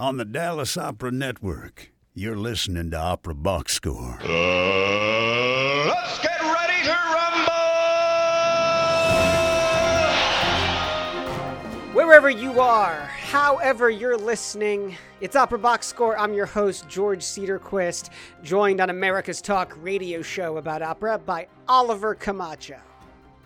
on the Dallas Opera Network. You're listening to Opera Box Score. Uh, let's get ready to rumble! Wherever you are, however you're listening, it's Opera Box Score. I'm your host, George Cederquist, joined on America's Talk radio show about opera by Oliver Camacho,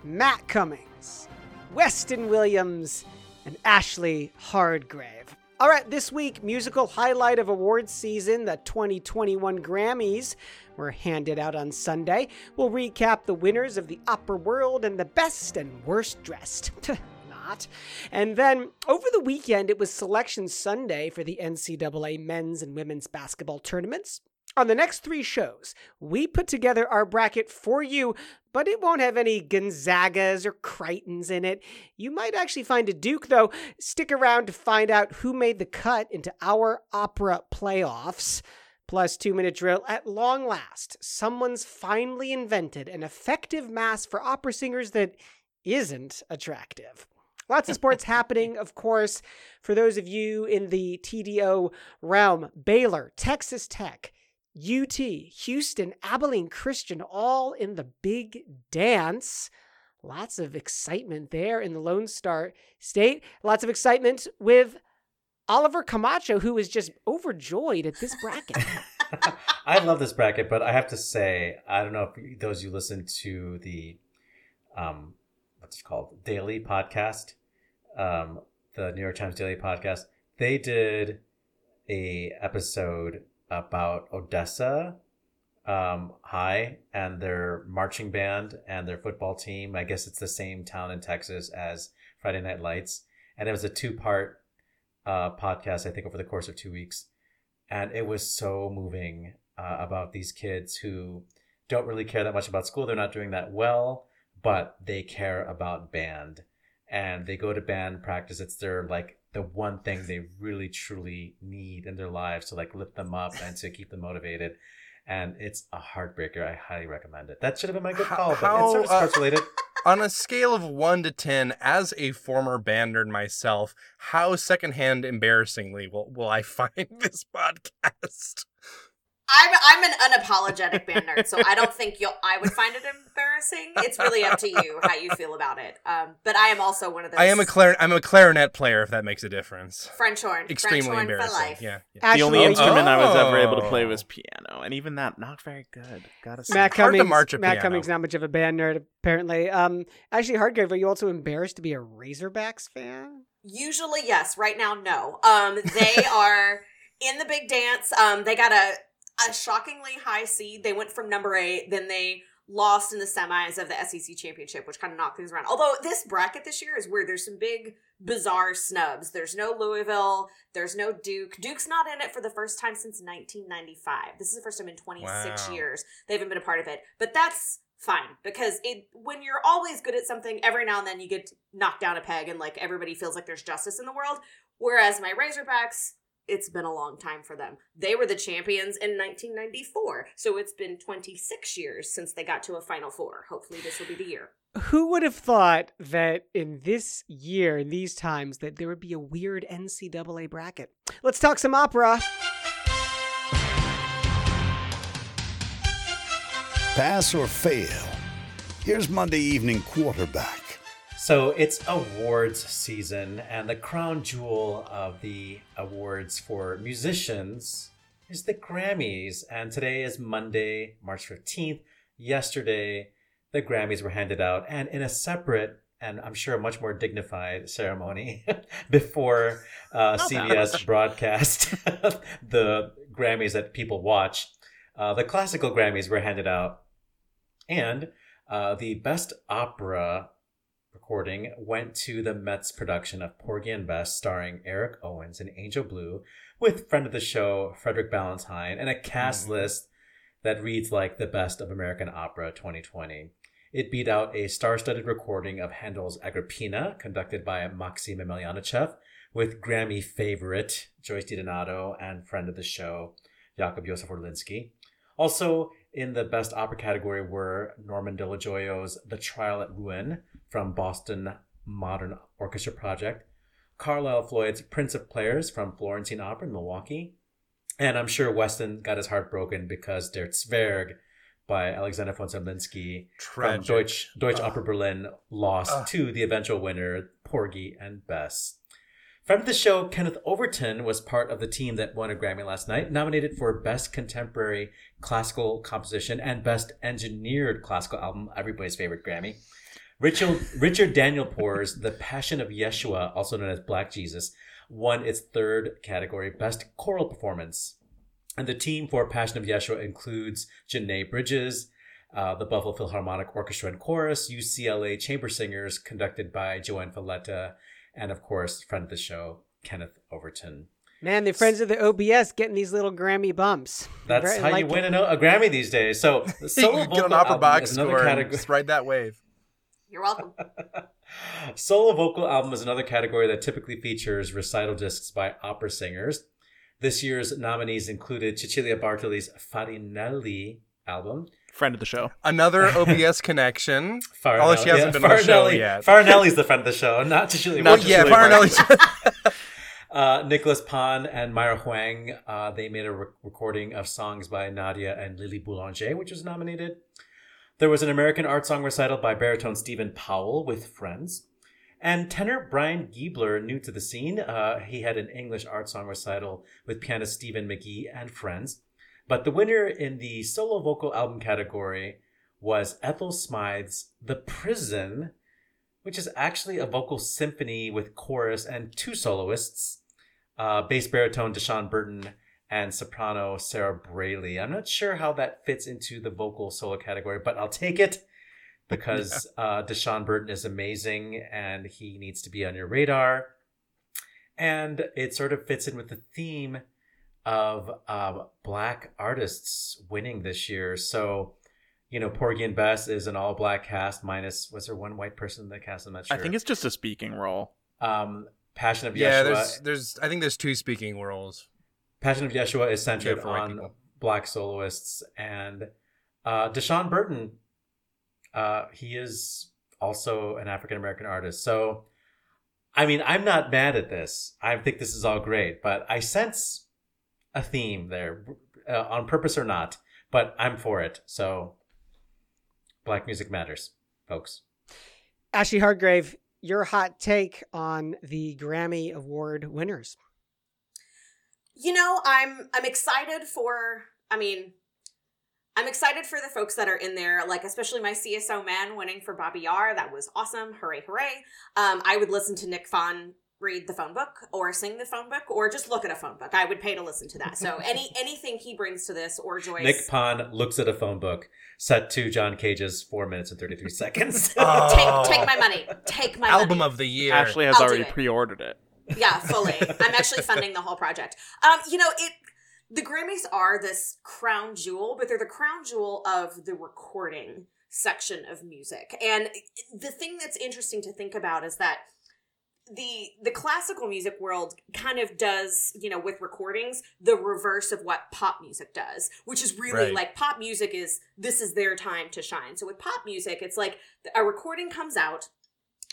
Matt Cummings, Weston Williams, and Ashley Hardgrave. All right, this week, musical highlight of awards season, the 2021 Grammys were handed out on Sunday. We'll recap the winners of the opera world and the best and worst dressed. Not. And then over the weekend, it was Selection Sunday for the NCAA men's and women's basketball tournaments. On the next three shows, we put together our bracket for you, but it won't have any Gonzagas or Creightons in it. You might actually find a Duke, though. Stick around to find out who made the cut into our opera playoffs. Plus, two minute drill. At long last, someone's finally invented an effective mask for opera singers that isn't attractive. Lots of sports happening, of course. For those of you in the TDO realm, Baylor, Texas Tech, UT, Houston, Abilene Christian, all in the big dance. Lots of excitement there in the Lone Star State. Lots of excitement with Oliver Camacho, who is just overjoyed at this bracket. I love this bracket, but I have to say, I don't know if those you listen to the, um, what's it called, daily podcast, um, the New York Times Daily podcast. They did a episode about Odessa um, High and their marching band and their football team. I guess it's the same town in Texas as Friday Night Lights, and it was a two part uh, podcast. I think over the course of two weeks, and it was so moving uh, about these kids who don't really care that much about school. They're not doing that well, but they care about band, and they go to band practice. It's their like the one thing they really truly need in their lives to like lift them up and to keep them motivated. And it's a heartbreaker. I highly recommend it. That should have been my good call, but How, it's sort of uh, sports related. On a scale of 1 to 10, as a former band nerd myself, how secondhand embarrassingly will, will I find this podcast? I'm I'm an unapologetic band nerd, so I don't think you'll. I would find it embarrassing. It's really up to you how you feel about it. Um, but I am also one of those. I am a clar- I'm a clarinet player, if that makes a difference. French horn. Extremely French horn for embarrassing. life. Yeah. yeah. Ashley, the only are you- instrument I was ever able to play Oh. was piano, and even that not very good. Gotta say. Matt hard to Cummings, march a Matt piano. Cummings, not much of a band nerd, apparently. Um, actually, Hardgrave, are you also embarrassed to be a Razorbacks fan? Usually, yes. Right now, no. Um, they are in the big dance. Um, they got a a shockingly high seed. They went from number eight, then they lost in the semis of the SEC championship, which kind of knocked things around. Although this bracket this year is weird. There's some big bizarre snubs. There's no Louisville. There's no Duke. Duke's not in it for the first time since 1995. This is the first time in 26 Wow. years they haven't been a part of it. But that's fine because it when you're always good at something, every now and then you get knocked down a peg and like everybody feels like there's justice in the world. Whereas my Razorbacks, it's been a long time for them. They were the champions in 1994, so it's been 26 years since they got to a Final Four. Hopefully, this will be the year. Who would have thought that in this year, in these times, that there would be a weird NCAA bracket? Let's talk some opera. Pass or fail? Here's Monday Evening Quarterback. So it's awards season, and the crown jewel of the awards for musicians is the Grammys. And today is Monday, March 15th. Yesterday, the Grammys were handed out, and in a separate and I'm sure a much more dignified ceremony before uh, CBS broadcast the Grammys that people watch. Uh, the classical Grammys were handed out, and uh, the best opera recording went to the Mets production of Porgy and Bess, starring Eric Owens and Angel Blue, with friend of the show Frederick Ballentine, and a cast mm-hmm. list that reads like the best of American opera 2020. It beat out a star-studded recording of Handel's Agrippina, conducted by Maxim Emelyanychev, with Grammy favorite Joyce DiDonato and friend of the show Jakub Józef Orliński. Also in the best opera category were Norman Dello Joio's The Trial at Rouen from Boston Modern Orchestra Project, Carlisle Floyd's Prince of Players from Florentine Opera in Milwaukee. And I'm sure Weston got his heart broken because Der Zwerg by Alexander von Zemlinsky from Deutsch, Deutsche Oper Berlin lost Ugh. to the eventual winner, Porgy and Bess. Friend of the show, Kenneth Overton, was part of the team that won a Grammy last night, nominated for Best Contemporary Classical Composition and Best Engineered Classical Album, everybody's favorite Grammy. Richard, Richard Danielpour's The Passion of Yeshua, also known as Black Jesus, won its third category, Best Choral Performance. And the team for Passion of Yeshua includes J'Nai Bridges, uh, the Buffalo Philharmonic Orchestra and Chorus, UCLA Chamber Singers, conducted by JoAnn Falletta, and of course, friend of the show, Kenneth Overton. Man, the friends of the OBS getting these little Grammy bumps. That's Very- how like you win it. a, a Grammy these days. So, the solo can get vocal an opera album box is another score and category. just ride that wave. You're welcome. Solo vocal album is another category that typically features recital discs by opera singers. This year's nominees included Cecilia Bartoli's Farinelli album. Friend of the show. Another OBS connection. Farinelli, Although she hasn't been on the show yet. Farinelli's the friend of the show, not Cecilia Well, Bartoli. yeah, Farinelli's. Uh, Nicholas Phan and Myra Huang, uh, they made a re- recording of songs by Nadia and Lily Boulanger, which was nominated. There was an American art song recital by baritone Stephen Powell with Friends. And tenor Brian Giebler, new to the scene, uh, he had an English art song recital with pianist Steven McGhee and Friends. But the winner in the solo vocal album category was Ethel Smyth's The Prison, which is actually a vocal symphony with chorus and two soloists uh, bass baritone Dashon Burton and soprano Sarah Brailey. I'm not sure how that fits into the vocal solo category, but I'll take it because uh, Dashon Burton is amazing and he needs to be on your radar. And it sort of fits in with the theme of um, black artists winning this year. So, you know, Porgy and Bess is an all black cast minus, was there one white person in the cast? I'm not sure. I think it's just a speaking role. um, Passion of yeah, Yeshua. there's, there's. I think there's two speaking roles. Passion of Yeshua is centered Yeah, on black soloists, and uh, Dashon Burton, uh, he is also an African American artist. So, I mean, I'm not mad at this. I think this is all great, but I sense a theme there, uh, on purpose or not. But I'm for it. So, black music matters, folks. Ashley Hargrave, your hot take on the Grammy Award winners. You know, I'm I'm excited for I mean, I'm excited for the folks that are in there, like especially my CSO man winning for Bobby R. That was awesome. Hooray, hooray. Um, I would listen to Nick Phan read the phone book or sing the phone book or just look at a phone book. I would pay to listen to that. So any anything he brings to this or Joyce Nick Phan looks at a phone book set to John Cage's four minutes and 33 seconds. Oh. take take my money. Take my Album money. of the year. Ashley has I'll already pre-ordered it. Yeah, fully. I'm actually funding the whole project. Um, you know, it the Grammys are this crown jewel, but they're the crown jewel of the recording section of music. And the thing that's interesting to think about is that the the classical music world kind of does you know with recordings the reverse of what pop music does which is really Right. like pop music is this is their time to shine. So with pop music it's like a recording comes out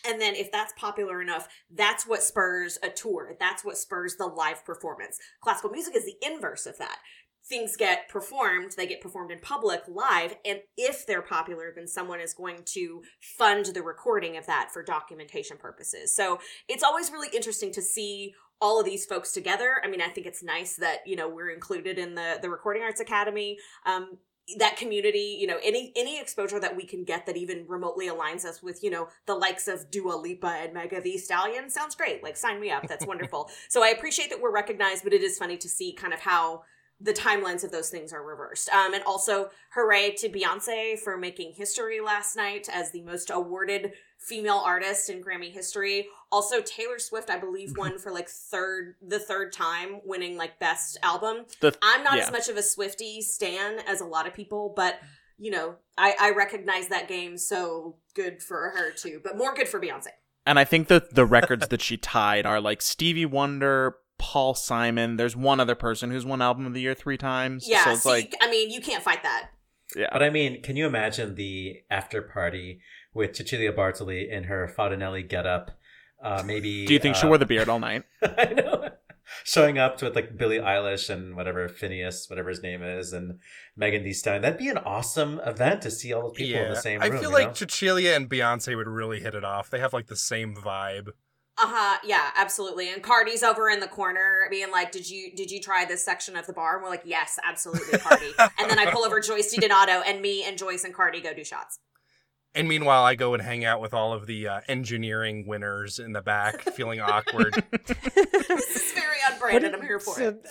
and then if that's popular enough that's what spurs a tour. That's what spurs the live performance. Classical music is the inverse of that things get performed they get performed in public live and if they're popular then someone is going to fund the recording of that for documentation purposes so it's always really interesting to see all of these folks together i mean i think it's nice that you know we're included in the the recording arts academy um that community, you know, any any exposure that we can get that even remotely aligns us with, you know, the likes of Dua Lipa and Megan Thee Stallion sounds great. Like sign me up. That's wonderful. so I appreciate that we're recognized, but it is funny to see kind of how the timelines of those things are reversed. Um, and also, hooray to Beyonce for making history last night as the most awarded female artist in Grammy history. Also, Taylor Swift, I believe, won for like third the third time, winning like best album. The, I'm not yeah. as much of a Swifty stan as a lot of people, but you know, I, I recognize that game, so good for her too. But more good for Beyonce. And I think that the records that she tied are like Stevie Wonder, Paul Simon. There's one other person who's won Album of the Year three times. Yeah, so it's see, like, I mean, you can't fight that. yeah. But I mean, can you imagine the after party with Cecilia Bartoli in her Farinelli getup, Uh, maybe. Do you think uh, she wore the beard all night? I know. Showing up with like Billie Eilish and whatever Phineas, whatever his name is, and Megan Thee Stallion. That'd be an awesome event to see all those people in the same room. I feel like know? Cecilia and Beyonce would really hit it off. They have like the same vibe. Uh-huh. Yeah, absolutely. And Cardi's over in the corner being like, Did you did you try this section of the bar? And we're like, Yes, absolutely, Cardi. and then I pull over Joyce DiDonato and me and Joyce and Cardi go do shots. And meanwhile, I go and hang out with all of the uh, engineering winners in the back, feeling awkward. this is very unbranded I'm here for so, it.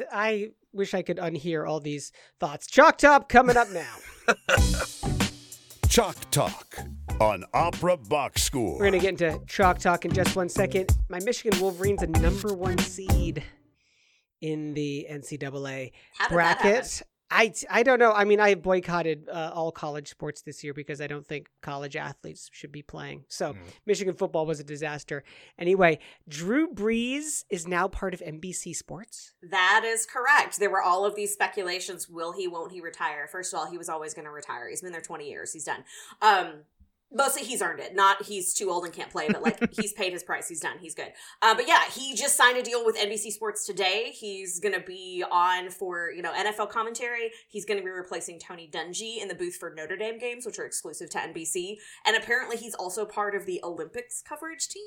uh, I wish I could unhear all these thoughts. Chalk Talk coming up now. Chalk Talk on Opera Box Score. We're going to get into Chalk Talk in just one second. My Michigan Wolverines a number one seed in the NCAA How did that bracket. I, I don't know. I mean, I have boycotted uh, all college sports this year because I don't think college athletes should be playing. So Mm. Michigan football was a disaster. Anyway, Drew Brees is now part of NBC Sports. That is correct. There were all of these speculations. Will he, won't he retire? First of all, he was always going to retire. He's been there 20 years. He's done. Um, mostly he's earned it. Not he's too old and can't play, but like he's paid his price. He's done. He's good. Uh, but yeah, he just signed a deal with NBC Sports today. He's going to be on for, you know, NFL commentary. He's going to be replacing Tony Dungy in the booth for Notre Dame games, which are exclusive to NBC. And apparently he's also part of the Olympics coverage team.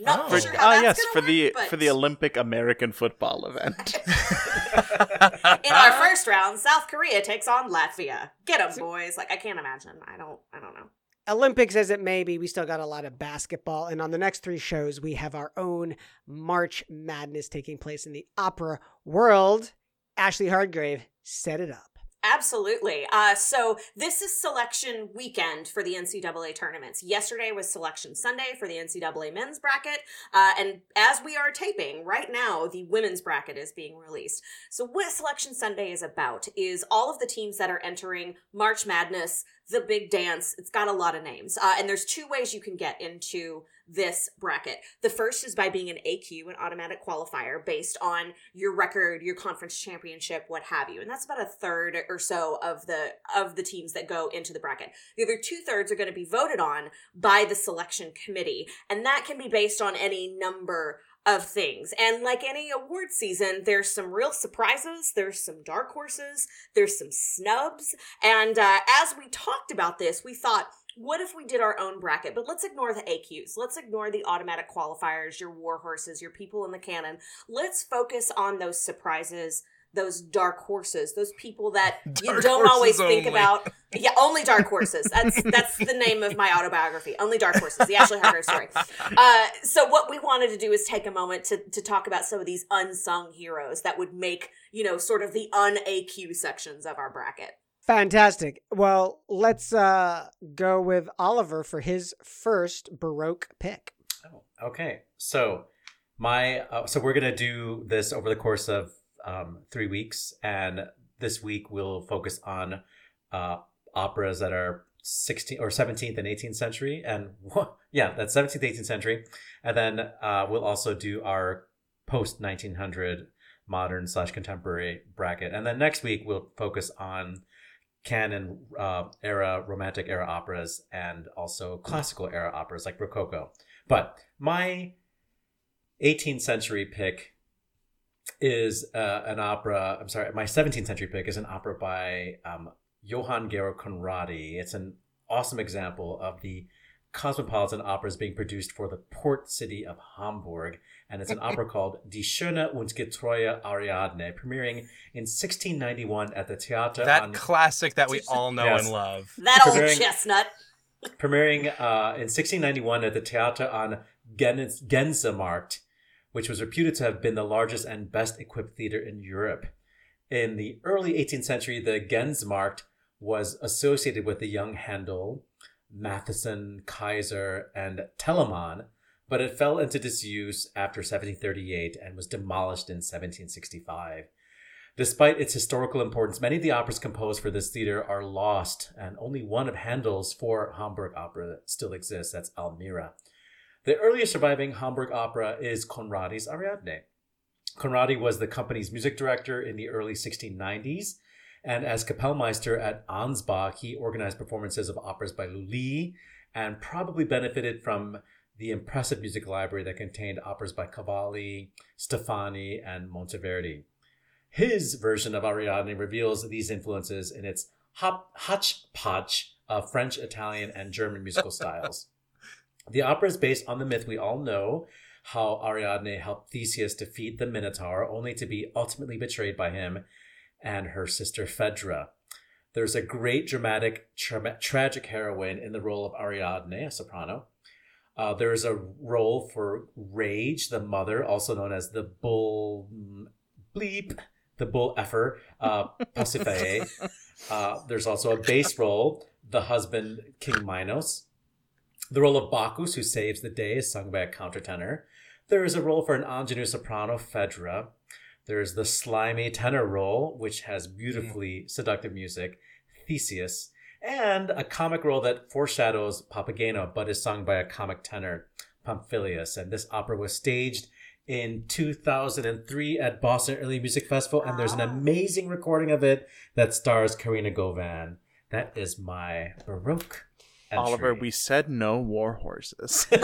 Not Oh. For, sure that's yes, gonna for the but- for the Olympic American football event. In our first round, South Korea takes on Latvia. Get them, boys! Like I can't imagine. I don't. I don't know. Olympics as it may be, we still got a lot of basketball. And on the next three shows, we have our own March Madness taking place in the opera world. Ashley Hardgrave set it up. Absolutely. Uh, so this is selection weekend for the NCAA tournaments. Yesterday was selection Sunday for the NCAA men's bracket. Uh, and as we are taping right now, the women's bracket is being released. So what selection Sunday is about is all of the teams that are entering March Madness, the big dance. It's got a lot of names. Uh, and there's two ways you can get into this bracket. The first is by being an AQ, an automatic qualifier, based on your record, your conference championship, what have you. And that's about a third or so of the of the teams that go into the bracket. The other two thirds are going to be voted on by the selection committee, and that can be based on any number of things. And like any award season, there's some real surprises, there's some dark horses, there's some snubs. And uh, as we talked about this, we thought, what if we did our own bracket? But let's ignore the AQs. Let's ignore the automatic qualifiers, your war horses, your people in the canon. Let's focus on those surprises, those dark horses, those people that you don't always horses think only. about. Yeah, only dark horses. That's that's the name of my autobiography. Only dark horses. The Ashley Hargrave story. Uh, so what we wanted to do is take a moment to to talk about some of these unsung heroes that would make you know sort of the un AQ sections of our bracket. Fantastic. Well, let's uh, go with Oliver for his first Baroque pick. Oh, okay. So my uh, so we're gonna do this over the course of um, three weeks, and this week we'll focus on uh, operas that are 16th or 17th and 18th century, and yeah, that's 17th, 18th century, and then uh, we'll also do our post 1900 modern slash contemporary bracket, and then next week we'll focus on canon uh, era romantic era operas and also classical era operas like rococo but my 18th century pick is uh, an opera. I'm sorry, my 17th century pick is an opera by um, Johann Georg Conradi. It's an awesome example of the cosmopolitan operas being produced for the port city of Hamburg. And it's an opera called Die Schöne und Getreue Ariadne, premiering in 1691 at the Theater that an classic that we all know Yes. and love. That old Preparing- chestnut. premiering uh, in 1691 at the Theater on Gens- Gänsemarkt, which was reputed to have been the largest and best equipped theater in Europe. In the early 18th century, the Gänsemarkt was associated with the young Handel, Mattheson, Kaiser, and Telemann, but it fell into disuse after 1738 and was demolished in 1765. Despite its historical importance, many of the operas composed for this theater are lost, and only one of Handel's four Hamburg opera still exists. That's Almira. The earliest surviving Hamburg opera is Conradi's Ariadne. Conradi was the company's music director in the early 1690s, and as Kapellmeister at Ansbach, he organized performances of operas by Lully and probably benefited from the impressive music library that contained operas by Cavalli, Steffani, and Monteverdi. His version of Ariadne reveals these influences in its hop, hodgepodge of French, Italian, and German musical styles. The opera is based on the myth we all know how Ariadne helped Theseus defeat the Minotaur, only to be ultimately betrayed by him and her sister Phaedra. There's a great dramatic, tra- tragic heroine in the role of Ariadne, a soprano. Uh, there's a role for Rage, the mother, also known as the bull bleep, the bull effer, uh, Pasiphae. Uh, there's also a bass role, the husband, King Minos. The role of Bacchus, who saves the day, is sung by a countertenor. There is a role for an ingenue soprano, Phaedra. There's the slimy tenor role, which has hmm. beautifully seductive music, Theseus, and a comic role that foreshadows Papageno, but is sung by a comic tenor, Pamphilius. And this opera was staged in 2003 at Boston Early Music Festival, and there's an ah. amazing recording of it that stars Karina Gauvin. That is my Baroque. Entry. Oliver, we said no war horses. Did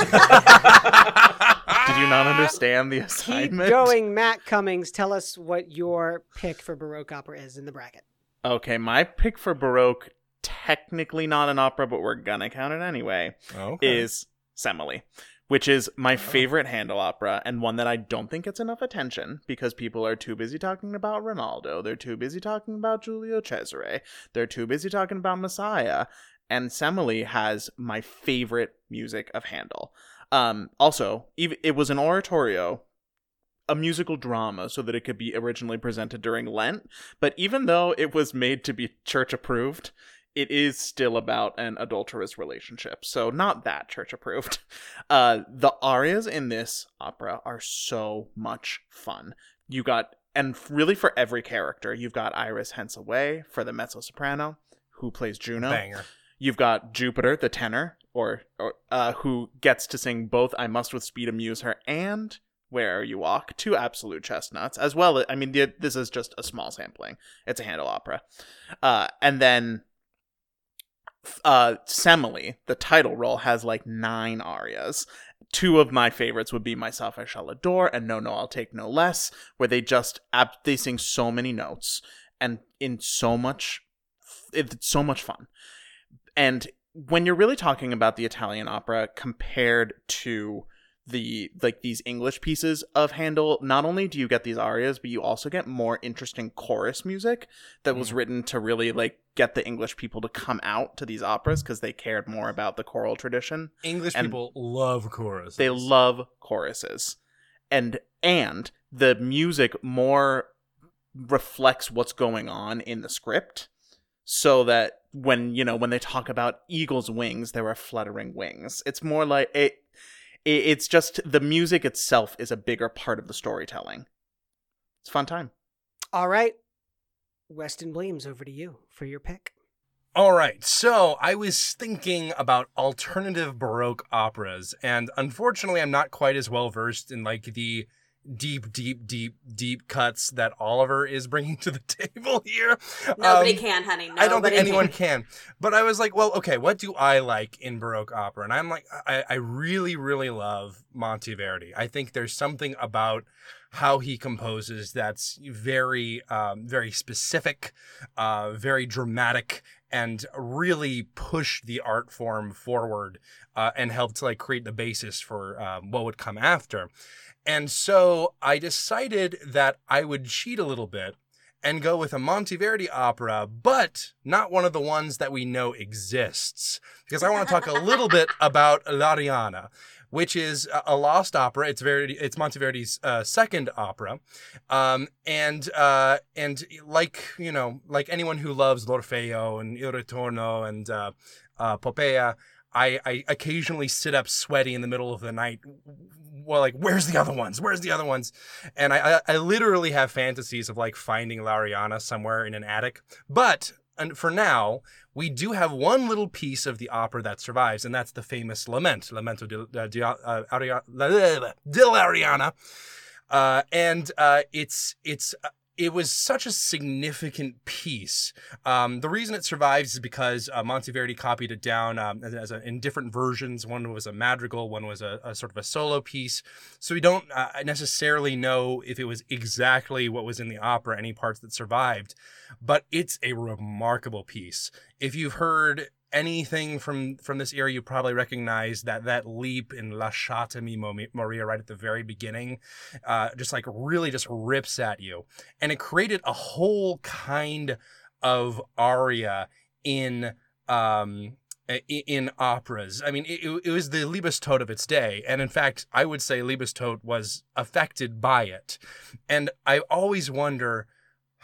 you not understand the assignment? Keep assignment? going, Matt Cummings. Tell us what your pick for Baroque opera is in the bracket. Okay, my pick for Baroque, technically not an opera, but we're gonna count it anyway, Okay. is Semele, which is my oh. favorite Handel opera and one that I don't think gets enough attention because people are too busy talking about Rinaldo, they're too busy talking about Giulio Cesare, they're too busy talking about Messiah, and Semele has my favorite music of Handel. Um, also, it was an oratorio, a musical drama, so that it could be originally presented during Lent. But even though it was made to be church approved, it is still about an adulterous relationship. So not that church approved. Uh, the arias in this opera are so much fun. You got and really for every character, you've got Iris, hence away for the mezzo soprano, who plays Juno. Banger. You've got Jupiter, the tenor, or, or uh, who gets to sing both "I Must with Speed Amuse Her" and "Where You Walk," two absolute chestnuts. As well, I mean, the, this is just a small sampling. It's a Handel opera, uh, and then uh, Semele, the title role, has like nine arias. Two of my favorites would be "Myself I Shall Adore" and "No No I'll Take No Less," where they just ab- they sing so many notes and in so much, it's so much fun and when you're really talking about the Italian opera compared to the like these English pieces of Handel, not only do you get these arias, but you also get more interesting chorus music that was mm. written to really like get the English people to come out to these operas because they cared more about the choral tradition. English And- people love chorus. They love choruses. And and the music more reflects what's going on in the script so that when you know when they talk about eagle's wings there are fluttering wings it's more like it, it it's just the music itself is a bigger part of the storytelling it's a fun time All right. Weston Williams, over to you for your pick. All right, so I was thinking about alternative Baroque operas, and unfortunately, I'm not quite as well versed in like the deep, deep, deep, deep cuts that Oliver is bringing to the table here. Nobody Um, can, honey. Nobody I don't think anyone can. can. But I was like, well, okay, what do I like in Baroque opera? And I'm like, I, I really, really love Monteverdi. I think there's something about how he composes that's very, um, very specific, uh, very dramatic, and really push the art form forward uh, and helped to like create the basis for um, what would come after. And so I decided that I would cheat a little bit and go with a Monteverdi opera, but not one of the ones that we know exists. Because I want to talk a little bit about L'Arianna, which is a- lost opera. It's Verdi, it's Monteverdi's uh, second opera, um, and uh, and like you know, like anyone who loves L'Orfeo and Il Ritorno and uh, uh, Poppea. I, I occasionally sit up sweaty in the middle of the night. Well, like, where's the other ones? Where's the other ones? And I, I, I literally have fantasies of like finding L'Arianna somewhere in an attic. But and for now, we do have one little piece of the opera that survives, and that's the famous lament, Lamento di, uh, uh, di Arianna. Uh, and uh, it's it's it was such a significant piece. Um, the reason it survives is because uh, Monteverdi copied it down um, as, as a, in different versions. One was a madrigal, one was a, a sort of a solo piece. So we don't uh, necessarily know if it was exactly what was in the opera, any parts that survived, but it's a remarkable piece. If you've heard anything from from this era, you probably recognize that that leap in La Chata Lasciatemi morire right at the very beginning, uh, just like really just rips at you, and it created a whole kind of aria in um in operas. I mean, it, it was the Liebestod of its day. And in fact, I would say Liebestod was affected by it. And I always wonder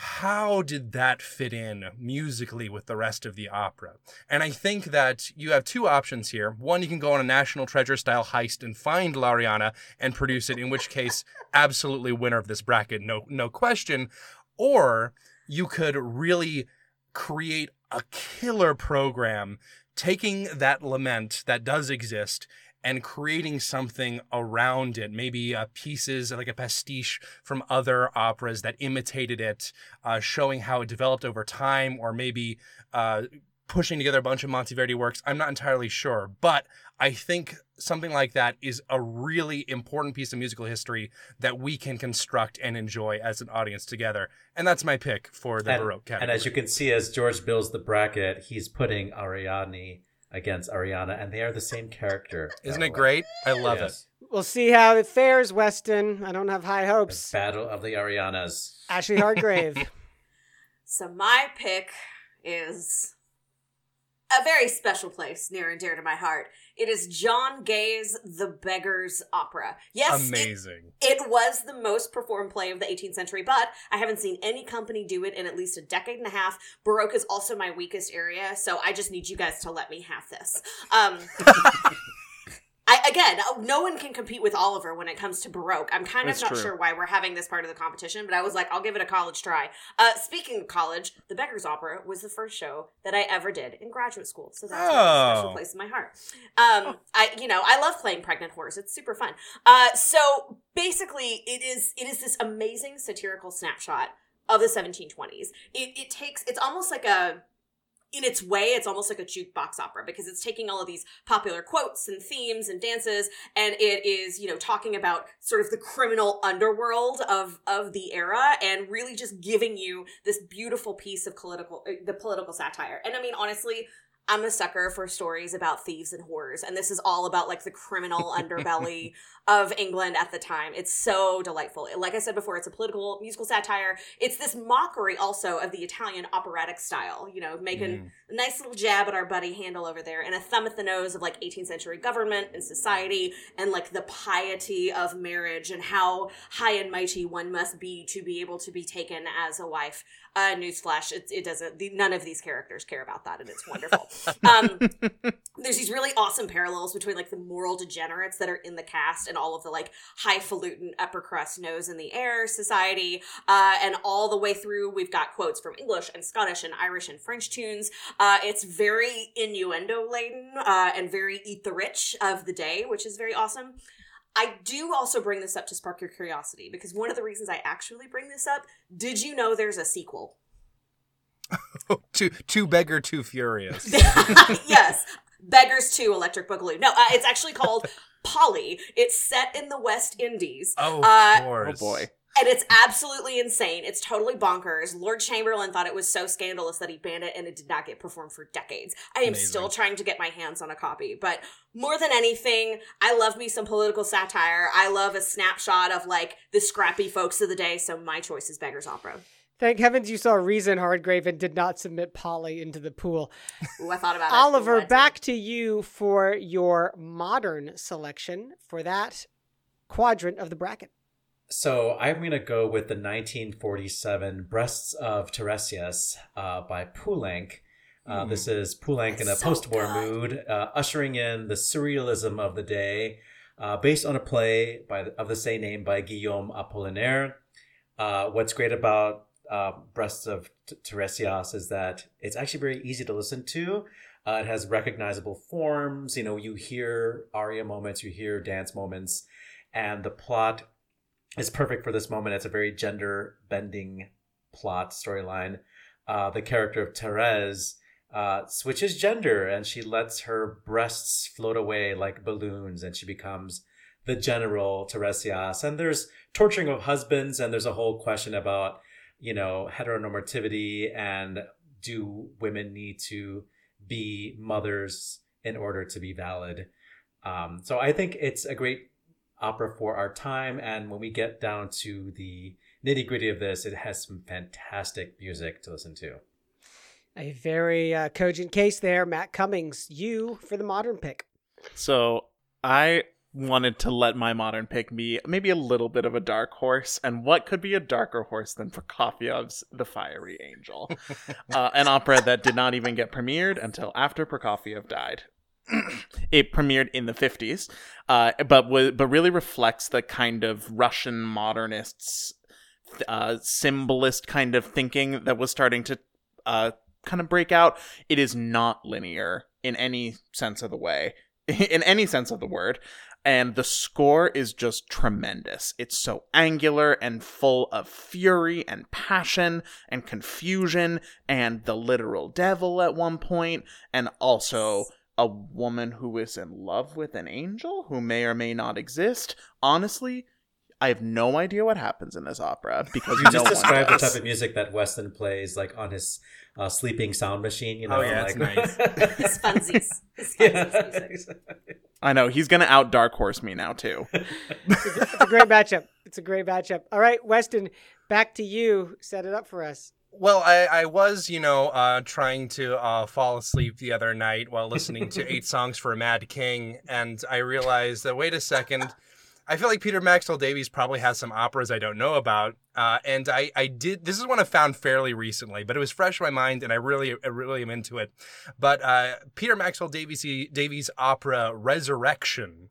how did that fit in musically with the rest of the opera? And I think that you have two options here. One, you can go on a National Treasure style heist and find L'Arianna and produce it, in which case, absolutely winner of this bracket, no, no question. Or you could really create a killer program taking that lament that does exist and creating something around it, maybe uh, pieces like a pastiche from other operas that imitated it, uh, showing how it developed over time, or maybe uh, pushing together a bunch of Monteverdi works. I'm not entirely sure, but I think something like that is a really important piece of musical history that we can construct and enjoy as an audience together. And that's my pick for the and, Baroque category. And as you can see, as George builds the bracket, he's putting Ariadne against Arianna, and they are the same character. Isn't it great? I love yes. it. We'll see how it fares, Weston. I don't have high hopes. The Battle of the Ariannas. Ashley Hargrave. so my pick is a very special place near and dear to my heart. It is John Gay's The Beggar's Opera. Yes, amazing. It, it, was the most performed play of the 18th century, but I haven't seen any company do it in at least a decade and a half. Baroque is also my weakest area, so I just need you guys to let me have this. Um, I, again, uh, no one can compete with Oliver when it comes to Baroque. I'm kind of That's not true. sure why we're having this part of the competition, but I was like, I'll give it a college try. Uh, speaking of college, The Beggar's Opera was the first show that I ever did in graduate school, so that's oh. a special place in my heart. Um, I, you know, I love playing pregnant horse. It's super fun. Uh, so basically, it is it is this amazing satirical snapshot of the 1720s. It, it takes it's almost like a in its way, it's almost like a jukebox opera because it's taking all of these popular quotes and themes and dances, and it is, you know, talking about sort of the criminal underworld of of the era, and really just giving you this beautiful piece of political, uh, the political satire. And I mean, honestly, I'm a sucker for stories about thieves and whores, and this is all about like the criminal underbelly of England at the time. It's so delightful. Like I said before, it's a political musical satire. It's this mockery also of the Italian operatic style, you know, making mm. a nice little jab at our buddy Handel over there and a thumb at the nose of like 18th century government and society and like the piety of marriage and how high and mighty one must be to be able to be taken as a wife. Uh, newsflash, it, it doesn't, the, none of these characters care about that and it's wonderful. um, there's these really awesome parallels between like the moral degenerates that are in the cast and all of the like highfalutin upper crust nose in the air society. Uh, and all the way through, we've got quotes from English and Scottish and Irish and French tunes. Uh, it's very innuendo laden uh, and very eat the rich of the day, which is very awesome. I do also bring this up to spark your curiosity because one of the reasons I actually bring this up, did you know there's a sequel? too too beggar too furious. yes, beggars too electric boogaloo. No, uh, it's actually called Polly. It's set in the West Indies. Oh, uh, oh boy. And it's absolutely insane. It's totally bonkers. Lord Chamberlain thought it was so scandalous that he banned it and it did not get performed for decades. I am Amazing. still trying to get my hands on a copy, but more than anything, I love me some political satire. I love a snapshot of like the scrappy folks of the day, so my choice is Beggar's Opera. Thank heavens you saw reason Hardgrave and did not submit Polly into the pool. Ooh, I thought about Oliver, it. back to you for your modern selection for that quadrant of the bracket. So I'm going to go with the 1947 Breasts of Tiresias uh, by Poulenc. Uh, mm. This is Poulenc in a so post-war good. mood, uh, ushering in the surrealism of the day, uh, based on a play by of the same name by Guillaume Apollinaire. Uh, what's great about uh, Breasts of T- Tiresias is that it's actually very easy to listen to. Uh, it has recognizable forms. You know, you hear aria moments, you hear dance moments, and the plot is perfect for this moment. It's a very gender bending plot storyline, uh, the character of Therese uh, switches gender and she lets her breasts float away like balloons and she becomes the general Tiresias. And there's torturing of husbands and there's a whole question about, you know, heteronormativity and do women need to be mothers in order to be valid. Um, so I think it's a great opera for our time. And when we get down to the nitty gritty of this, it has some fantastic music to listen to. A very uh, cogent case there, Matt Cummings. You for the modern pick. So I wanted to let my modern pick be maybe a little bit of a dark horse, and what could be a darker horse than Prokofiev's The Fiery Angel, uh, an opera that did not even get premiered until after Prokofiev died. it premiered in the 50s, uh, but w- but really reflects the kind of Russian modernists, uh, symbolist kind of thinking that was starting to uh, kind of break out. It is not linear in any sense of the way, in any sense of the word. And the score is just tremendous. It's so angular and full of fury and passion and confusion and the literal devil at one point, and also a woman who is in love with an angel who may or may not exist. Honestly, I have no idea what happens in this opera because You no just one described the type of music that Weston plays, like on his uh, sleeping sound machine. You know, Oh, yeah, it's like, His funsies. His funsies yeah. music. I know he's gonna out dark horse me now too. It's a great matchup. It's a great matchup. All right, Weston, back to you. Set it up for us. Well, I, I was, you know, uh, trying to uh, fall asleep the other night while listening to eight songs for a Mad King, and I realized that wait a second, I feel like Peter Maxwell Davies probably has some operas I don't know about, uh, and I, I did. This is one I found fairly recently, but it was fresh in my mind, and I really, I really am into it. But uh, Peter Maxwell Davies Davies opera Resurrection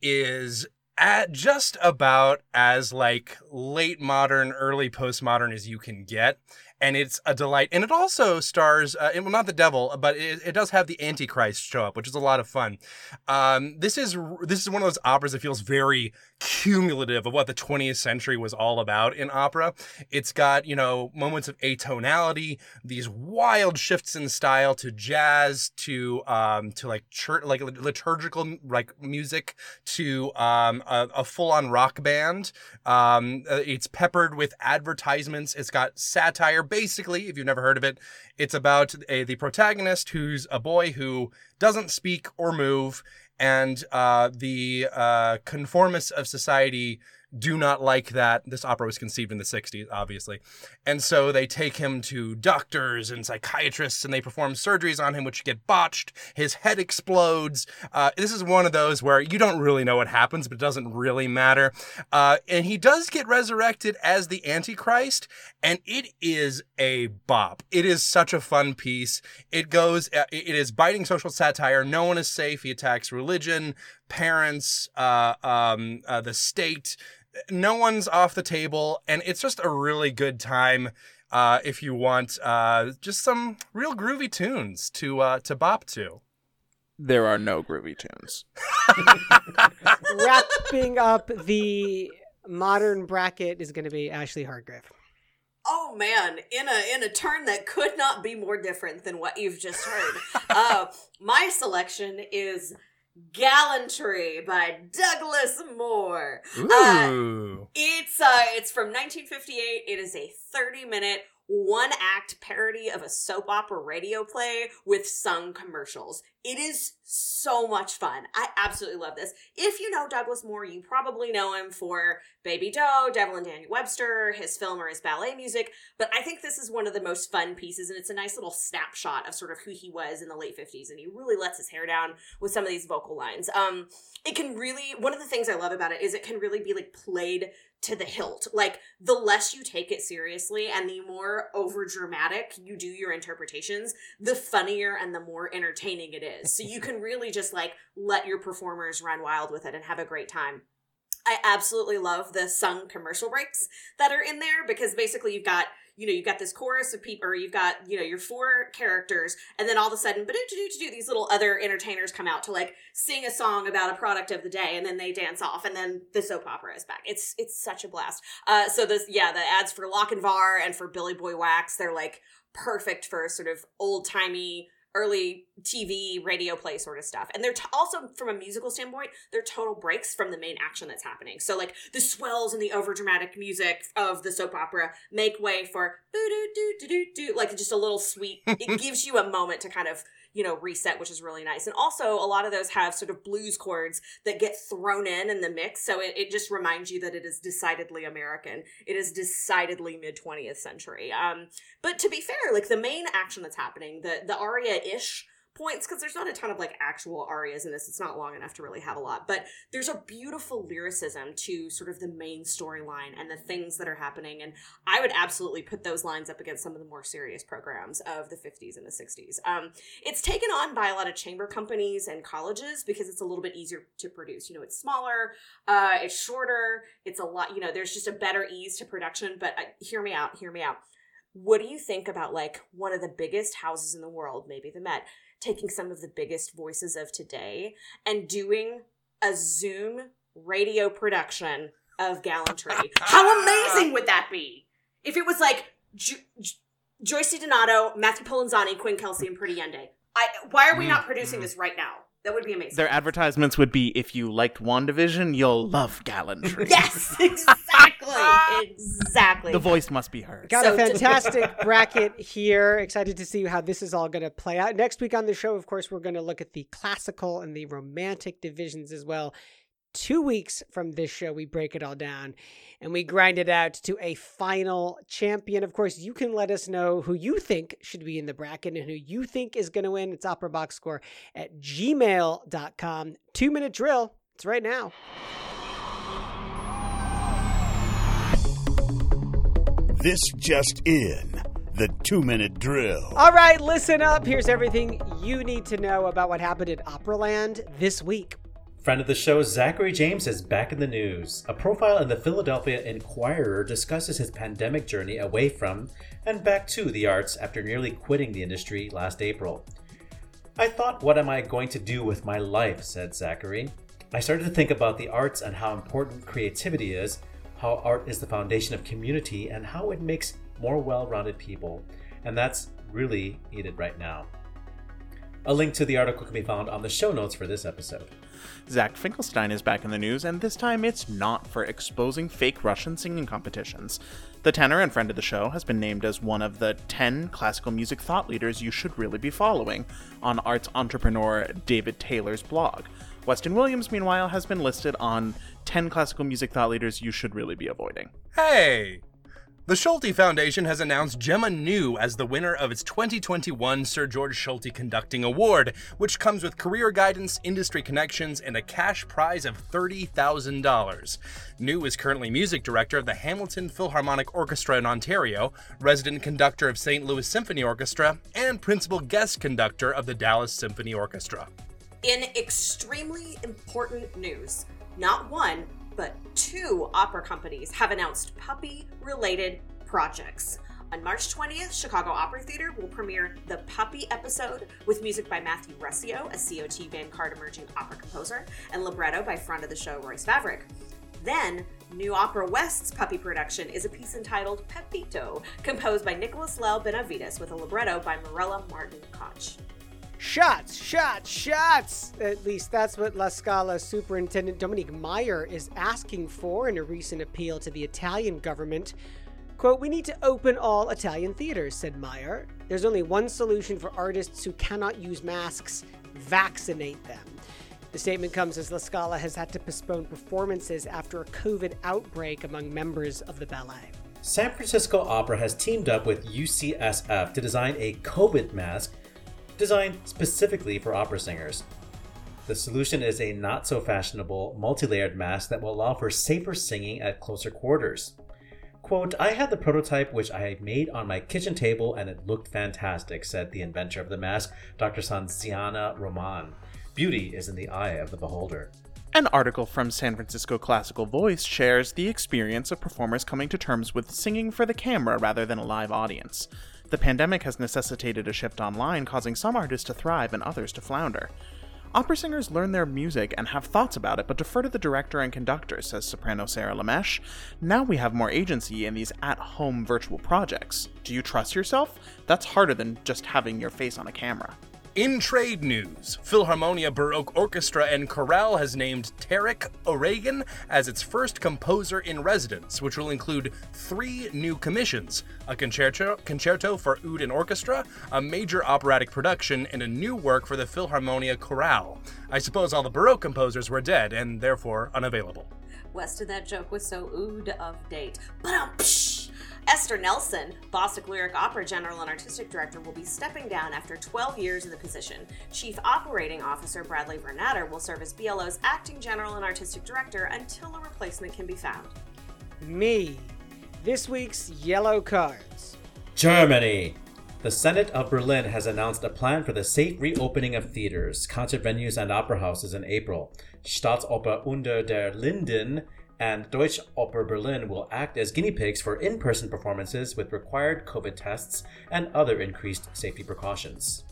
is at just about as like late modern, early postmodern as you can get. And it's a delight. And it also stars, uh, well, not the devil, but it, it does have the Antichrist show up, which is a lot of fun. Um, this is this is one of those operas that feels very cumulative of what the 20th century was all about in opera. It's got, you know, moments of atonality, these wild shifts in style to jazz, to um, to like church, like liturgical like music, to um, a, a full-on rock band. Um, uh, it's peppered with advertisements. It's got satire. Basically, if you've never heard of it, it's about a, the protagonist who's a boy who doesn't speak or move, and uh, the uh, conformists of society do not like that. This opera was conceived in the 60s, obviously. And so they take him to doctors and psychiatrists and they perform surgeries on him, which get botched. His head explodes. Uh, this is one of those where you don't really know what happens, but it doesn't really matter. Uh, and he does get resurrected as the Antichrist, and it is a bop. It is such a fun piece. It goes, uh, it is biting social satire. No one is safe. He attacks religion, parents, uh, um, uh, the state. No one's off the table, and it's just a really good time. Uh, if you want uh, just some real groovy tunes to uh, to bop to. There are no groovy tunes. Wrapping up the modern bracket is going to be Ashley Hargrave. Oh man, in a in a turn that could not be more different than what you've just heard. uh, my selection is Gallantry by Douglas Moore. Uh, It's uh it's from 1958. It is a 30 minute one act parody of a soap opera radio play with sung commercials. It is so much fun. I absolutely love this. If you know Douglas Moore, you probably know him for Baby Doe, Devil and Daniel Webster, his film or his ballet music, but I think this is one of the most fun pieces and it's a nice little snapshot of sort of who he was in the late 50s and he really lets his hair down with some of these vocal lines. Um it can really one of the things I love about it is it can really be like played to the hilt. Like the less you take it seriously and the more over dramatic you do your interpretations, the funnier and the more entertaining it is. So you can really just like let your performers run wild with it and have a great time. I absolutely love the sung commercial breaks that are in there because basically you've got you know you've got this chorus of people or you've got you know your four characters and then all of a sudden but do do do these little other entertainers come out to like sing a song about a product of the day and then they dance off and then the soap opera is back. It's it's such a blast. Uh so this yeah the ads for Lochinvar and for billy boy wax they're like perfect for sort of old timey early TV, radio play sort of stuff. And they're t- also, from a musical standpoint, they're total breaks from the main action that's happening. So, like, the swells and the overdramatic music of the soap opera make way for boo doo doo doo doo doo, like just a little sweet. it gives you a moment to kind of you know, reset, which is really nice. And also, a lot of those have sort of blues chords that get thrown in in the mix. So it, it just reminds you that it is decidedly American. It is decidedly mid 20th century. Um, but to be fair, like the main action that's happening, the, the aria ish points because there's not a ton of like actual arias in this. It's not long enough to really have a lot, but there's a beautiful lyricism to sort of the main storyline and the things that are happening. And I would absolutely put those lines up against some of the more serious programs of the 50s and the 60s. Um, it's taken on by a lot of chamber companies and colleges because it's a little bit easier to produce. You know, it's smaller, uh, it's shorter, it's a lot. You know, there's just a better ease to production. But uh, hear me out. Hear me out. What do you think about like one of the biggest houses in the world, maybe the Met? Taking some of the biggest voices of today and doing a Zoom radio production of Gallantry. How amazing would that be? If it was like jo- jo- Joyce DiDonato, Matthew Polenzani, Quinn Kelsey, and Pretty Yende. I, why are we mm, not producing mm. this right now? That would be amazing. Their advertisements would be if you liked WandaVision, you'll love Gallantry. yes, exactly. exactly. The voice must be heard. Got So a to- fantastic bracket here. Excited to see how this is all going to play out. Next week on the show, of course, we're going to look at the classical and the romantic divisions as well. Two weeks from this show, we break it all down and we grind it out to a final champion. Of course, you can let us know who you think should be in the bracket and who you think is going to win. It's Opera Box Score at gmail.com. Two minute drill. It's right now. This just in. The two minute drill. All right, listen up. Here's everything you need to know about what happened at Operaland this week. Friend of the show, Zachary James is back in the news. A profile in the Philadelphia Inquirer discusses his pandemic journey away from and back to the arts after nearly quitting the industry last April. I thought, what am I going to do with my life? said Zachary. I started to think about the arts and how important creativity is, how art is the foundation of community, and how it makes more well rounded people. And that's really needed right now. A link to the article can be found on the show notes for this episode. Zach Finkelstein is back in the news, and this time it's not for exposing fake Russian singing competitions. The tenor and friend of the show has been named as one of the 10 classical music thought leaders you should really be following on arts entrepreneur David Taylor's blog. Weston Williams, meanwhile, has been listed on 10 classical music thought leaders you should really be avoiding. Hey! The Solti Foundation has announced Gemma New as the winner of its 2021 Sir George Solti Conducting Award, which comes with career guidance, industry connections, and a cash prize of $30,000. New is currently music director of the Hamilton Philharmonic Orchestra in Ontario, resident conductor of St. Louis Symphony Orchestra, and principal guest conductor of the Dallas Symphony Orchestra. In extremely important news, not one, but two opera companies have announced puppy related projects. On March 20th, Chicago Opera Theater will premiere the Puppy episode with music by Matthew Recio, a COT Vanguard emerging opera composer, and libretto by friend of the show Royce Vavrek. Then, New Opera West's puppy production is a piece entitled Pepito, composed by Nicholas Lell Benavides with a libretto by Marella Martin Koch. Shots, shots, shots! At least that's what La Scala Superintendent Dominique Meyer is asking for in a recent appeal to the Italian government. Quote, We need to open all Italian theaters, said Meyer. There's only one solution for artists who cannot use masks vaccinate them. The statement comes as La Scala has had to postpone performances after a COVID outbreak among members of the ballet. San Francisco Opera has teamed up with UCSF to design a COVID mask designed specifically for opera singers. The solution is a not so fashionable, multi layered mask that will allow for safer singing at closer quarters. Quote, I had the prototype which I made on my kitchen table and it looked fantastic, said the inventor of the mask, Dr. Sanziana Roman. Beauty is in the eye of the beholder. An article from San Francisco Classical Voice shares the experience of performers coming to terms with singing for the camera rather than a live audience. The pandemic has necessitated a shift online, causing some artists to thrive and others to flounder. Opera singers learn their music and have thoughts about it, but defer to the director and conductor, says soprano Sarah Lameche. Now we have more agency in these at home virtual projects. Do you trust yourself? That's harder than just having your face on a camera. In trade news, Philharmonia Baroque Orchestra and Chorale has named Tarik O'Regan as its first composer in residence, which will include three new commissions a concerto, concerto for oud and orchestra, a major operatic production, and a new work for the Philharmonia Chorale. I suppose all the Baroque composers were dead and therefore unavailable. Weston, that joke was so ood of date. But um, Esther Nelson, Boston Lyric Opera General and Artistic Director, will be stepping down after 12 years in the position. Chief Operating Officer Bradley Vernatter will serve as BLO's Acting General and Artistic Director until a replacement can be found. Me. This week's yellow cards. Germany. The Senate of Berlin has announced a plan for the safe reopening of theaters, concert venues, and opera houses in April. Staatsoper unter der Linden and Deutsche Oper Berlin will act as guinea pigs for in person performances with required COVID tests and other increased safety precautions.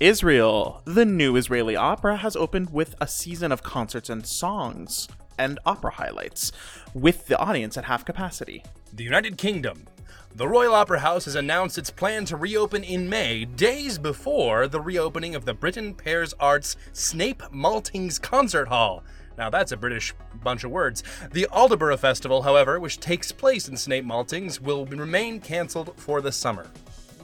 Israel. The new Israeli opera has opened with a season of concerts and songs and opera highlights, with the audience at half capacity. The United Kingdom. The Royal Opera House has announced its plan to reopen in May, days before the reopening of the Britten Pears Arts Snape Maltings Concert Hall. Now that's a British bunch of words. The Aldeburgh Festival, however, which takes place in Snape Maltings, will remain cancelled for the summer.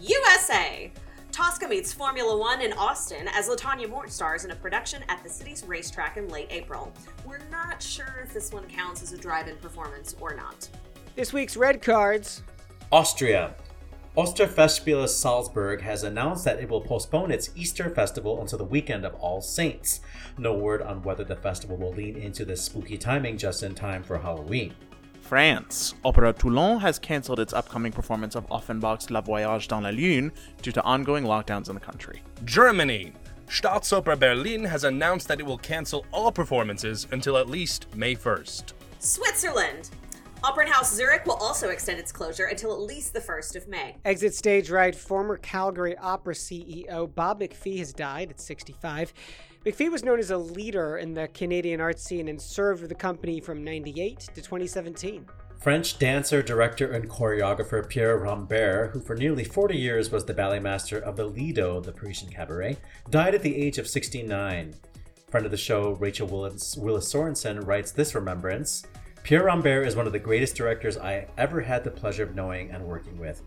USA! Tosca meets Formula One in Austin as Latanya Mort stars in a production at the city's racetrack in late April. We're not sure if this one counts as a drive in performance or not. This week's red cards. Austria. Osterfestspiele Salzburg has announced that it will postpone its Easter festival until the weekend of All Saints. No word on whether the festival will lean into this spooky timing just in time for Halloween. France. Opera Toulon has cancelled its upcoming performance of Offenbach's La Voyage dans la Lune due to ongoing lockdowns in the country. Germany. Staatsoper Berlin has announced that it will cancel all performances until at least May 1st. Switzerland! Opernhaus Zurich will also extend its closure until at least the 1st of May. Exit stage right. Former Calgary Opera CEO Bob McPhee has died at 65. McPhee was known as a leader in the Canadian art scene and served with the company from 98 to 2017. French dancer, director, and choreographer Pierre Rambert, who for nearly 40 years was the ballet master of the Lido, the Parisian cabaret, died at the age of 69. Friend of the show, Rachel Willis, Willis Sorensen, writes this remembrance Pierre Rambert is one of the greatest directors I ever had the pleasure of knowing and working with.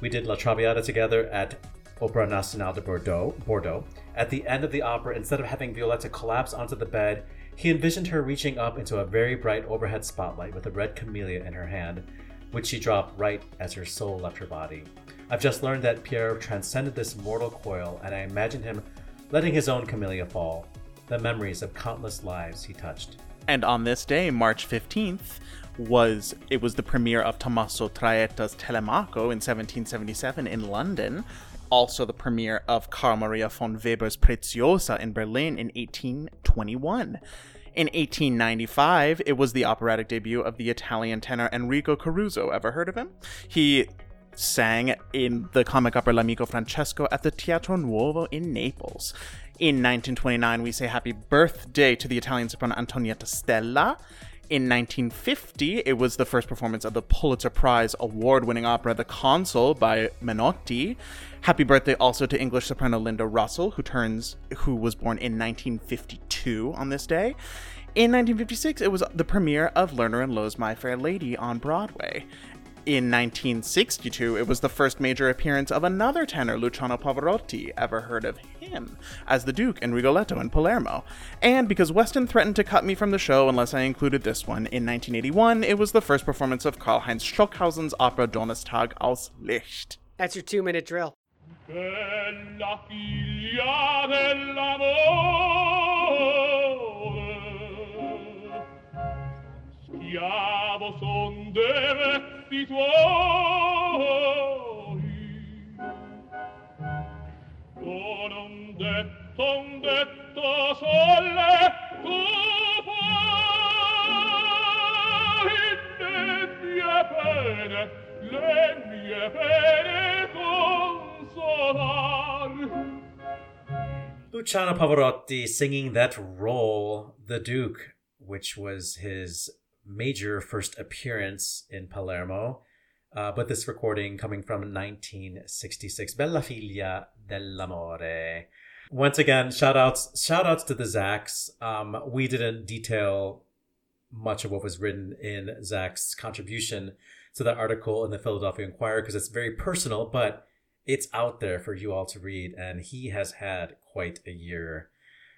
We did La Traviata together at Opera Nationale de Bordeaux, Bordeaux. At the end of the opera, instead of having Violetta collapse onto the bed, he envisioned her reaching up into a very bright overhead spotlight with a red camellia in her hand, which she dropped right as her soul left her body. I've just learned that Pierre transcended this mortal coil, and I imagine him letting his own camellia fall, the memories of countless lives he touched. And on this day, March 15th, was it was the premiere of Tommaso Traetta's Telemaco in 1777 in London, also the premiere of Carl Maria von Weber's Preziosa in Berlin in 1821. In 1895, it was the operatic debut of the Italian tenor Enrico Caruso. Ever heard of him? He sang in the comic opera L'Amico Francesco at the Teatro Nuovo in Naples. In 1929, we say happy birthday to the Italian soprano Antonietta Stella. In 1950, it was the first performance of the Pulitzer Prize award winning opera The Consul by Menotti. Happy birthday also to English soprano Linda Russell, who turns who was born in 1952 on this day. In 1956, it was the premiere of Lerner and Loewe's My Fair Lady on Broadway. In 1962, it was the first major appearance of another tenor, Luciano Pavarotti. Ever heard of him? As the Duke in Rigoletto in Palermo. And because Weston threatened to cut me from the show unless I included this one, in 1981, it was the first performance of Karlheinz Stockhausen's opera Donnerstag aus Licht. That's your two minute drill tempi tuoi con un detto un detto solle tu le mie pene le mie pene consolar Luciano Pavarotti singing that role, the Duke, which was his major first appearance in Palermo. Uh, but this recording coming from 1966, Bella Figlia dell'amore. Once again, shout outs, shout outs to the Zacks. Um, we didn't detail much of what was written in Zach's contribution to that article in the Philadelphia Inquirer because it's very personal, but it's out there for you all to read. And he has had quite a year.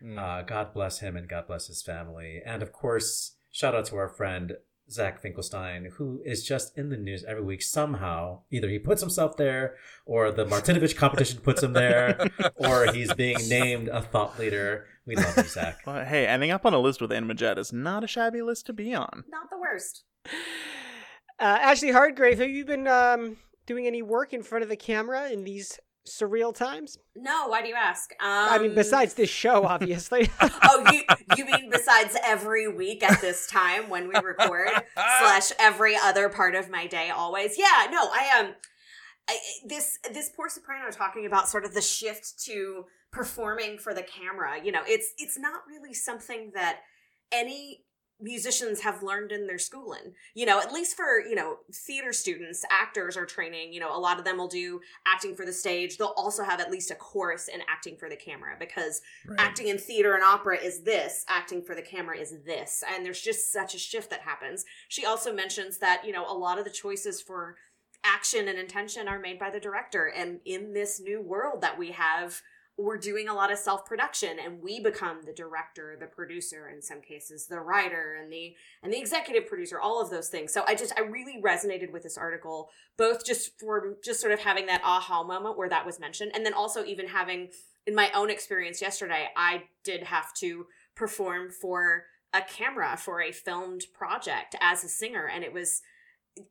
Mm. Uh, God bless him and God bless his family. And of course, shout out to our friend Zach Finkelstein, who is just in the news every week somehow. Either he puts himself there, or the Martinovich competition puts him there, or he's being named a thought leader. We love you, Zach. Well, hey, ending up on a list with Anne Midgette is not a shabby list to be on. Not the worst. Uh, Ashley Hardgrave, have you been um, doing any work in front of the camera in these surreal times? No, why do you ask? Um, I mean, besides this show, obviously. oh, you you mean besides every week at this time when we record slash every other part of my day always? Yeah, no, I um, I, this this poor soprano talking about sort of the shift to performing for the camera. You know, it's it's not really something that any musicians have learned in their schooling. You know at least for you know theater students actors are training you know a lot of them will do acting for the stage. They'll also have at least a course in acting for the camera because Right. acting in theater and opera is this acting for the camera is this and there's just such a shift that happens. She also mentions that you know a lot of the choices for action and intention are made by the director and in this new world that we have we're doing a lot of self-production and we become the director the producer in some cases the writer and the and the executive producer all of those things so i just i really resonated with this article both just for just sort of having that aha moment where that was mentioned and then also even having in my own experience yesterday i did have to perform for a camera for a filmed project as a singer and it was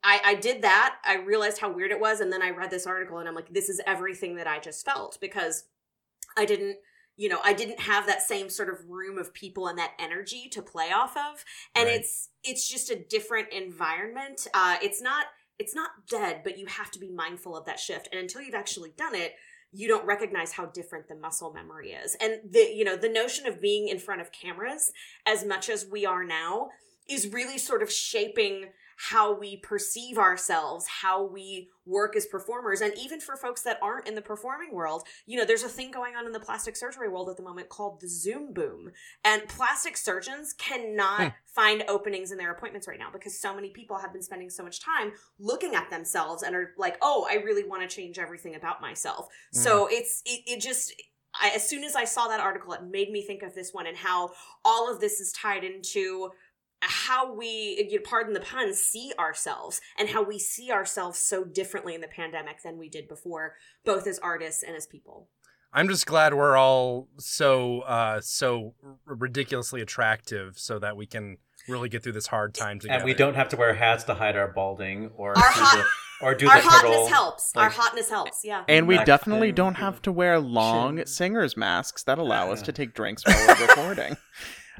I, I did that. I realized how weird it was, and then I read this article, and I'm like, this is everything that I just felt because I didn't, you know, I didn't have that same sort of room of people and that energy to play off of, and Right. it's it's just a different environment. Uh, it's not it's not dead, but you have to be mindful of that shift, and until you've actually done it, you don't recognize how different the muscle memory is, and the you know the notion of being in front of cameras as much as we are now is really sort of shaping how we perceive ourselves, how we work as performers, and even for folks that aren't in the performing world, you know, there's a thing going on in the plastic surgery world at the moment called the Zoom boom. And plastic surgeons cannot Hmm. find openings in their appointments right now because so many people have been spending so much time looking at themselves and are like, oh, I really want to change everything about myself. So it's, it, it just, I, as soon as I saw that article, it made me think of this one and how all of this is tied into how we, you know, pardon the pun, see ourselves and how we see ourselves so differently in the pandemic than we did before, both as artists and as people. I'm just glad we're all so uh so ridiculously attractive so that we can really get through this hard time together. And we don't have to wear hats to hide our balding or Our do hot- the, or do Our the hotness turtle. helps. Our hotness helps. Yeah. And we Back definitely then, don't have to wear long chin. singer's masks that allow us to take drinks while we're recording.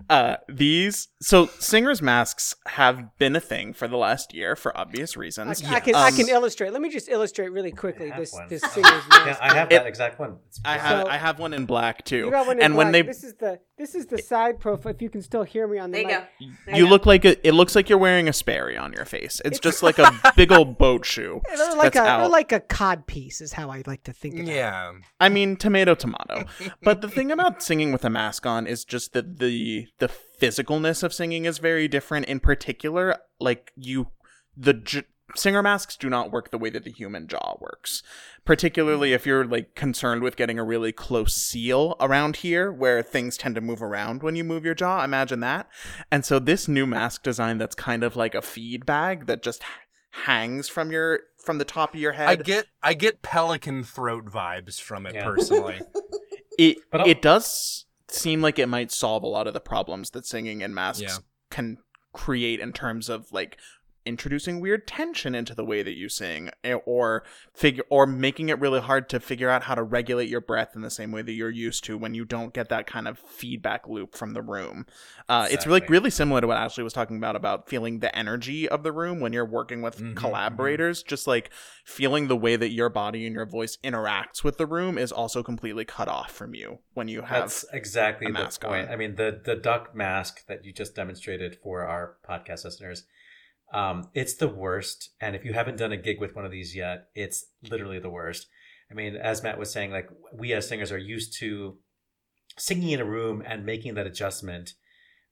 Uh, these so singers masks have been a thing for the last year for obvious I, reasons. I can I Um, can illustrate. Let me just illustrate really quickly this one. this singer's Yeah, mask. I have It- that exact one. I have So- I have one in black too. You got one in and when they this is the this is the side profile. If you can still hear me on the There you mic. go. There you go. look like a, it looks like you're wearing a Sperry on your face. It's just like a big old boat shoe. They're like a they're like a cod piece is how I like to think of it. Yeah. I mean, tomato, tomato. but the thing about singing with a mask on is just that the the physicalness of singing is very different. In particular, like you, the j- singer masks do not work the way that the human jaw works. Particularly if you're like concerned with getting a really close seal around here, where things tend to move around when you move your jaw. Imagine that. And so this new mask design that's kind of like a feed bag that just hangs from your from the top of your head. I get I get pelican throat vibes from it Yeah. personally. it But it does seem like it might solve a lot of the problems that singing in masks Yeah. can create in terms of like introducing weird tension into the way that you sing eh, or figure or making it really hard to figure out how to regulate your breath in the same way that you're used to when you don't get that kind of feedback loop from the room uh, it's really really similar to what ashley was talking about about feeling the energy of the room when you're working with Mhm, collaborators just like feeling the way that your body and your voice interacts with the room is also completely cut off from you when you have That's exactly a the point. on. I mean, the the duck mask that you just demonstrated for our podcast listeners, um, it's the worst. And if you haven't done a gig with one of these yet, it's literally the worst. I mean, as Matt was saying, like we as singers are used to singing in a room and making that adjustment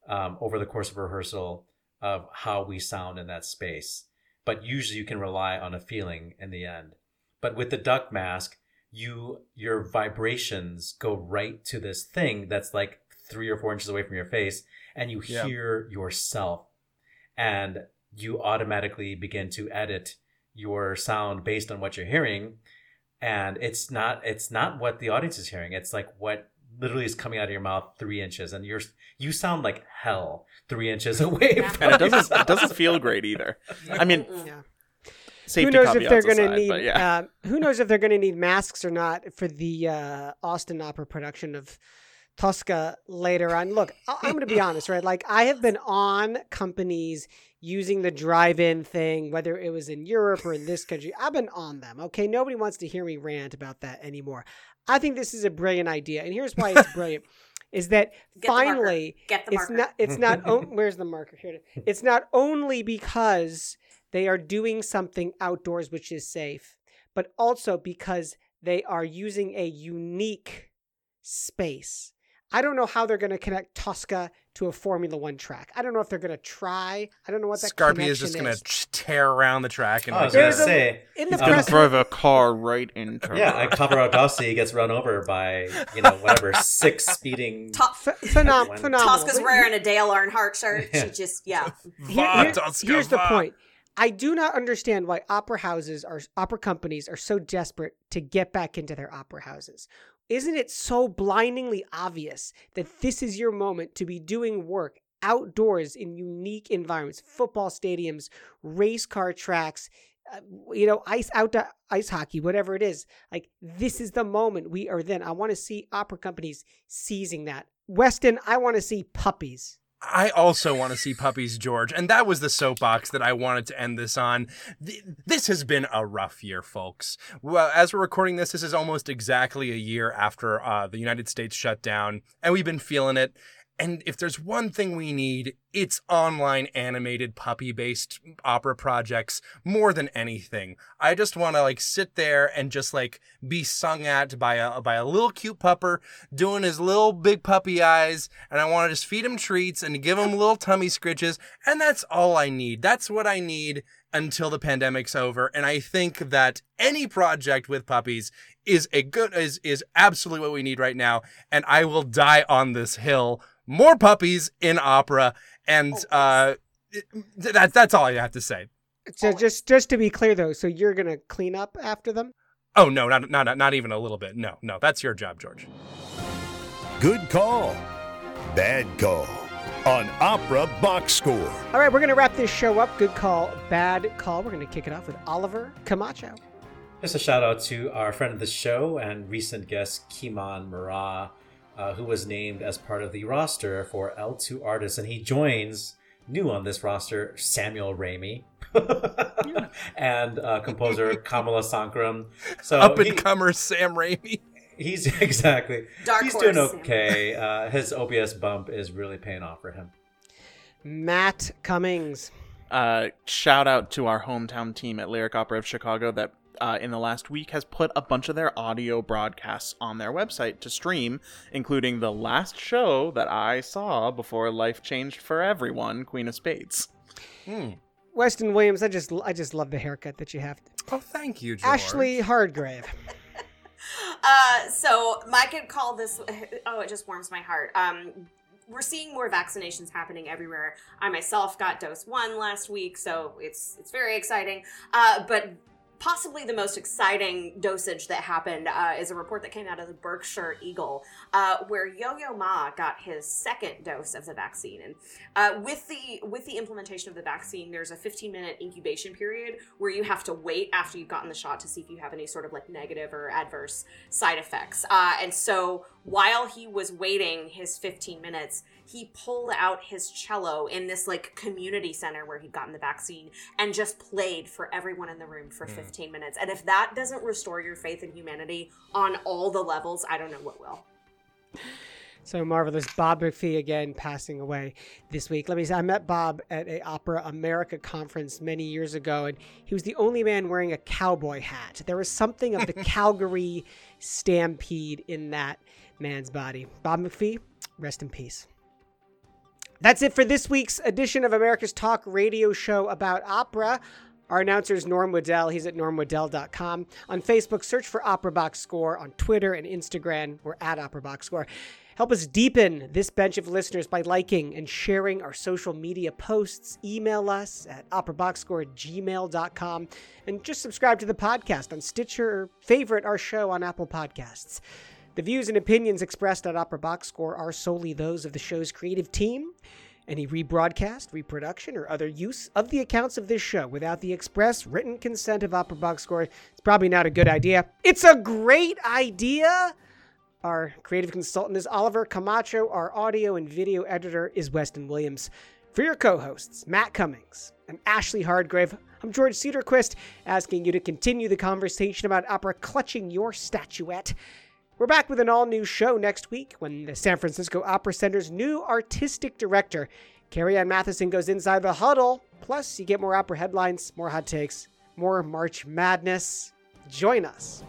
um, over the course of rehearsal of how we sound in that space. But usually you can rely on a feeling in the end. But with the duck mask, you your vibrations go right to this thing that's like three or four inches away from your face, and you Yeah. hear yourself, and you automatically begin to edit your sound based on what you're hearing, and it's not it's not what the audience is hearing. It's like what literally is coming out of your mouth three inches, and you're you sound like hell three inches away Yeah. from and it doesn't it doesn't feel great either i mean Yeah. who knows if they're going to aside, need? Yeah. Uh, who knows if they're going to need masks or not for the uh, Austin Opera production of Tosca later on. Look, I'm going to be honest, right? Like I have been on companies using the drive-in thing, whether it was in Europe or in this country. I've been on them. Okay, nobody wants to hear me rant about that anymore. I think this is a brilliant idea, and here's why it's brilliant: is that Get finally it's not it's not o- where's the marker here it is. it's not only because they are doing something outdoors which is safe but also because they are using a unique space i don't know how they're going to connect tosca to a formula one track i don't know if they're going to try i don't know what that Scarpia is just gonna tear around the track and Oh, I was gonna say in the He's gonna drive a car right into Yeah, like Pavarotti gets run over by you know whatever six speeding. To- Ph- phenom- phenomenal Tosca's wearing a Dale Earnhardt shirt. Yeah. She just, yeah. "Va, here- Tosca, here's the point. I do not understand why opera houses are opera companies are so desperate to get back into their opera houses. Isn't it so blindingly obvious that this is your moment to be doing work outdoors in unique environments, football stadiums, race car tracks, uh, you know, ice outdoor ice hockey, whatever it is. Like this is the moment we are then. I want to see opera companies seizing that. Weston, I want to see puppies. I also want to see puppies, George, and that was the soapbox that I wanted to end this on. This has been a rough year, folks. Well, as we're recording this, this is almost exactly a year after uh, the United States shut down, and we've been feeling it. And if there's one thing we need, it's online animated puppy based opera projects more than anything. I just want to like sit there and just like be sung at by a by a little cute pupper doing his little big puppy eyes and I want to just feed him treats and give him little tummy scritches and that's all I need. That's what I need until the pandemic's over and I think that any project with puppies is a good is is absolutely what we need right now and I will die on this hill. More puppies in opera and uh th- that that's all I have to say. So just just to be clear though, so you're gonna clean up after them? Oh no, not not not even a little bit. No, no, that's your job, George. Good call. Bad call. On Opera Box Score. All right, we're gonna wrap this show up. Good call, bad call. We're gonna kick it off with Oliver Camacho. Just a shout out to our friend of the show and recent guest Key'mon Murrah, uh, who was named as part of the roster for L2 Artists, and he joins new on this roster Samuel Ramey. and uh, composer Kamala Sankaram. So Up and comer Sam Raimi. he's exactly Dark he's doing okay. Uh, his OBS bump is really paying off for him. Matt Cummings. uh, shout out to our hometown team at Lyric Opera of Chicago that uh, in the last week has put a bunch of their audio broadcasts on their website to stream, including the last show that I saw before life changed for everyone, Queen of Spades. Weston Williams, I just I just love the haircut that you have. Oh, thank you, George. Ashley Hardgrave. Uh, so Mike could call this. Oh, it just warms my heart. Um, we're seeing more vaccinations happening everywhere. I myself got dose one last week, so it's it's very exciting. Uh, but possibly the most exciting dosage that happened uh, is a report that came out of the Berkshire Eagle, uh, where Yo-Yo Ma got his second dose of the vaccine. And uh, with the with the implementation of the vaccine, there's a 15 minute incubation period where you have to wait after you've gotten the shot to see if you have any sort of like negative or adverse side effects. Uh, and so while he was waiting his 15 minutes, he pulled out his cello in this like community center where he'd gotten the vaccine and just played for everyone in the room for hmm. 15 minutes. And if that doesn't restore your faith in humanity on all the levels, I don't know what will. So marvelous. Bob McPhee again passing away this week. Let me say, I met Bob at a Opera America conference many years ago, and he was the only man wearing a cowboy hat. There was something of the Calgary stampede in that man's body. Bob McPhee, rest in peace. That's it for this week's edition of America's Talk radio show about opera. Our announcer is Norm Waddell. He's at normwaddell.com. On Facebook, search for Opera Box Score. On Twitter and Instagram, we're at Opera Box Score. Help us deepen this bench of listeners by liking and sharing our social media posts. Email us at operaboxscore at gmail.com. And just subscribe to the podcast on Stitcher or favorite our show on Apple Podcasts. The views and opinions expressed on Opera Box Score are solely those of the show's creative team. Any rebroadcast, reproduction, or other use of the accounts of this show without the express written consent of Opera Box Score is probably not a good idea. It's a great idea! Our creative consultant is Oliver Camacho. Our audio and video editor is Weston Williams. For your co hosts, Matt Cummings and Ashley Hardgrave, I'm George Cederquist, asking you to continue the conversation about opera clutching your statuette. We're back with an all new show next week when the San Francisco Opera Center's new artistic director, Carrie Ann Matheson, goes inside the huddle. Plus, you get more opera headlines, more hot takes, more March Madness. Join us.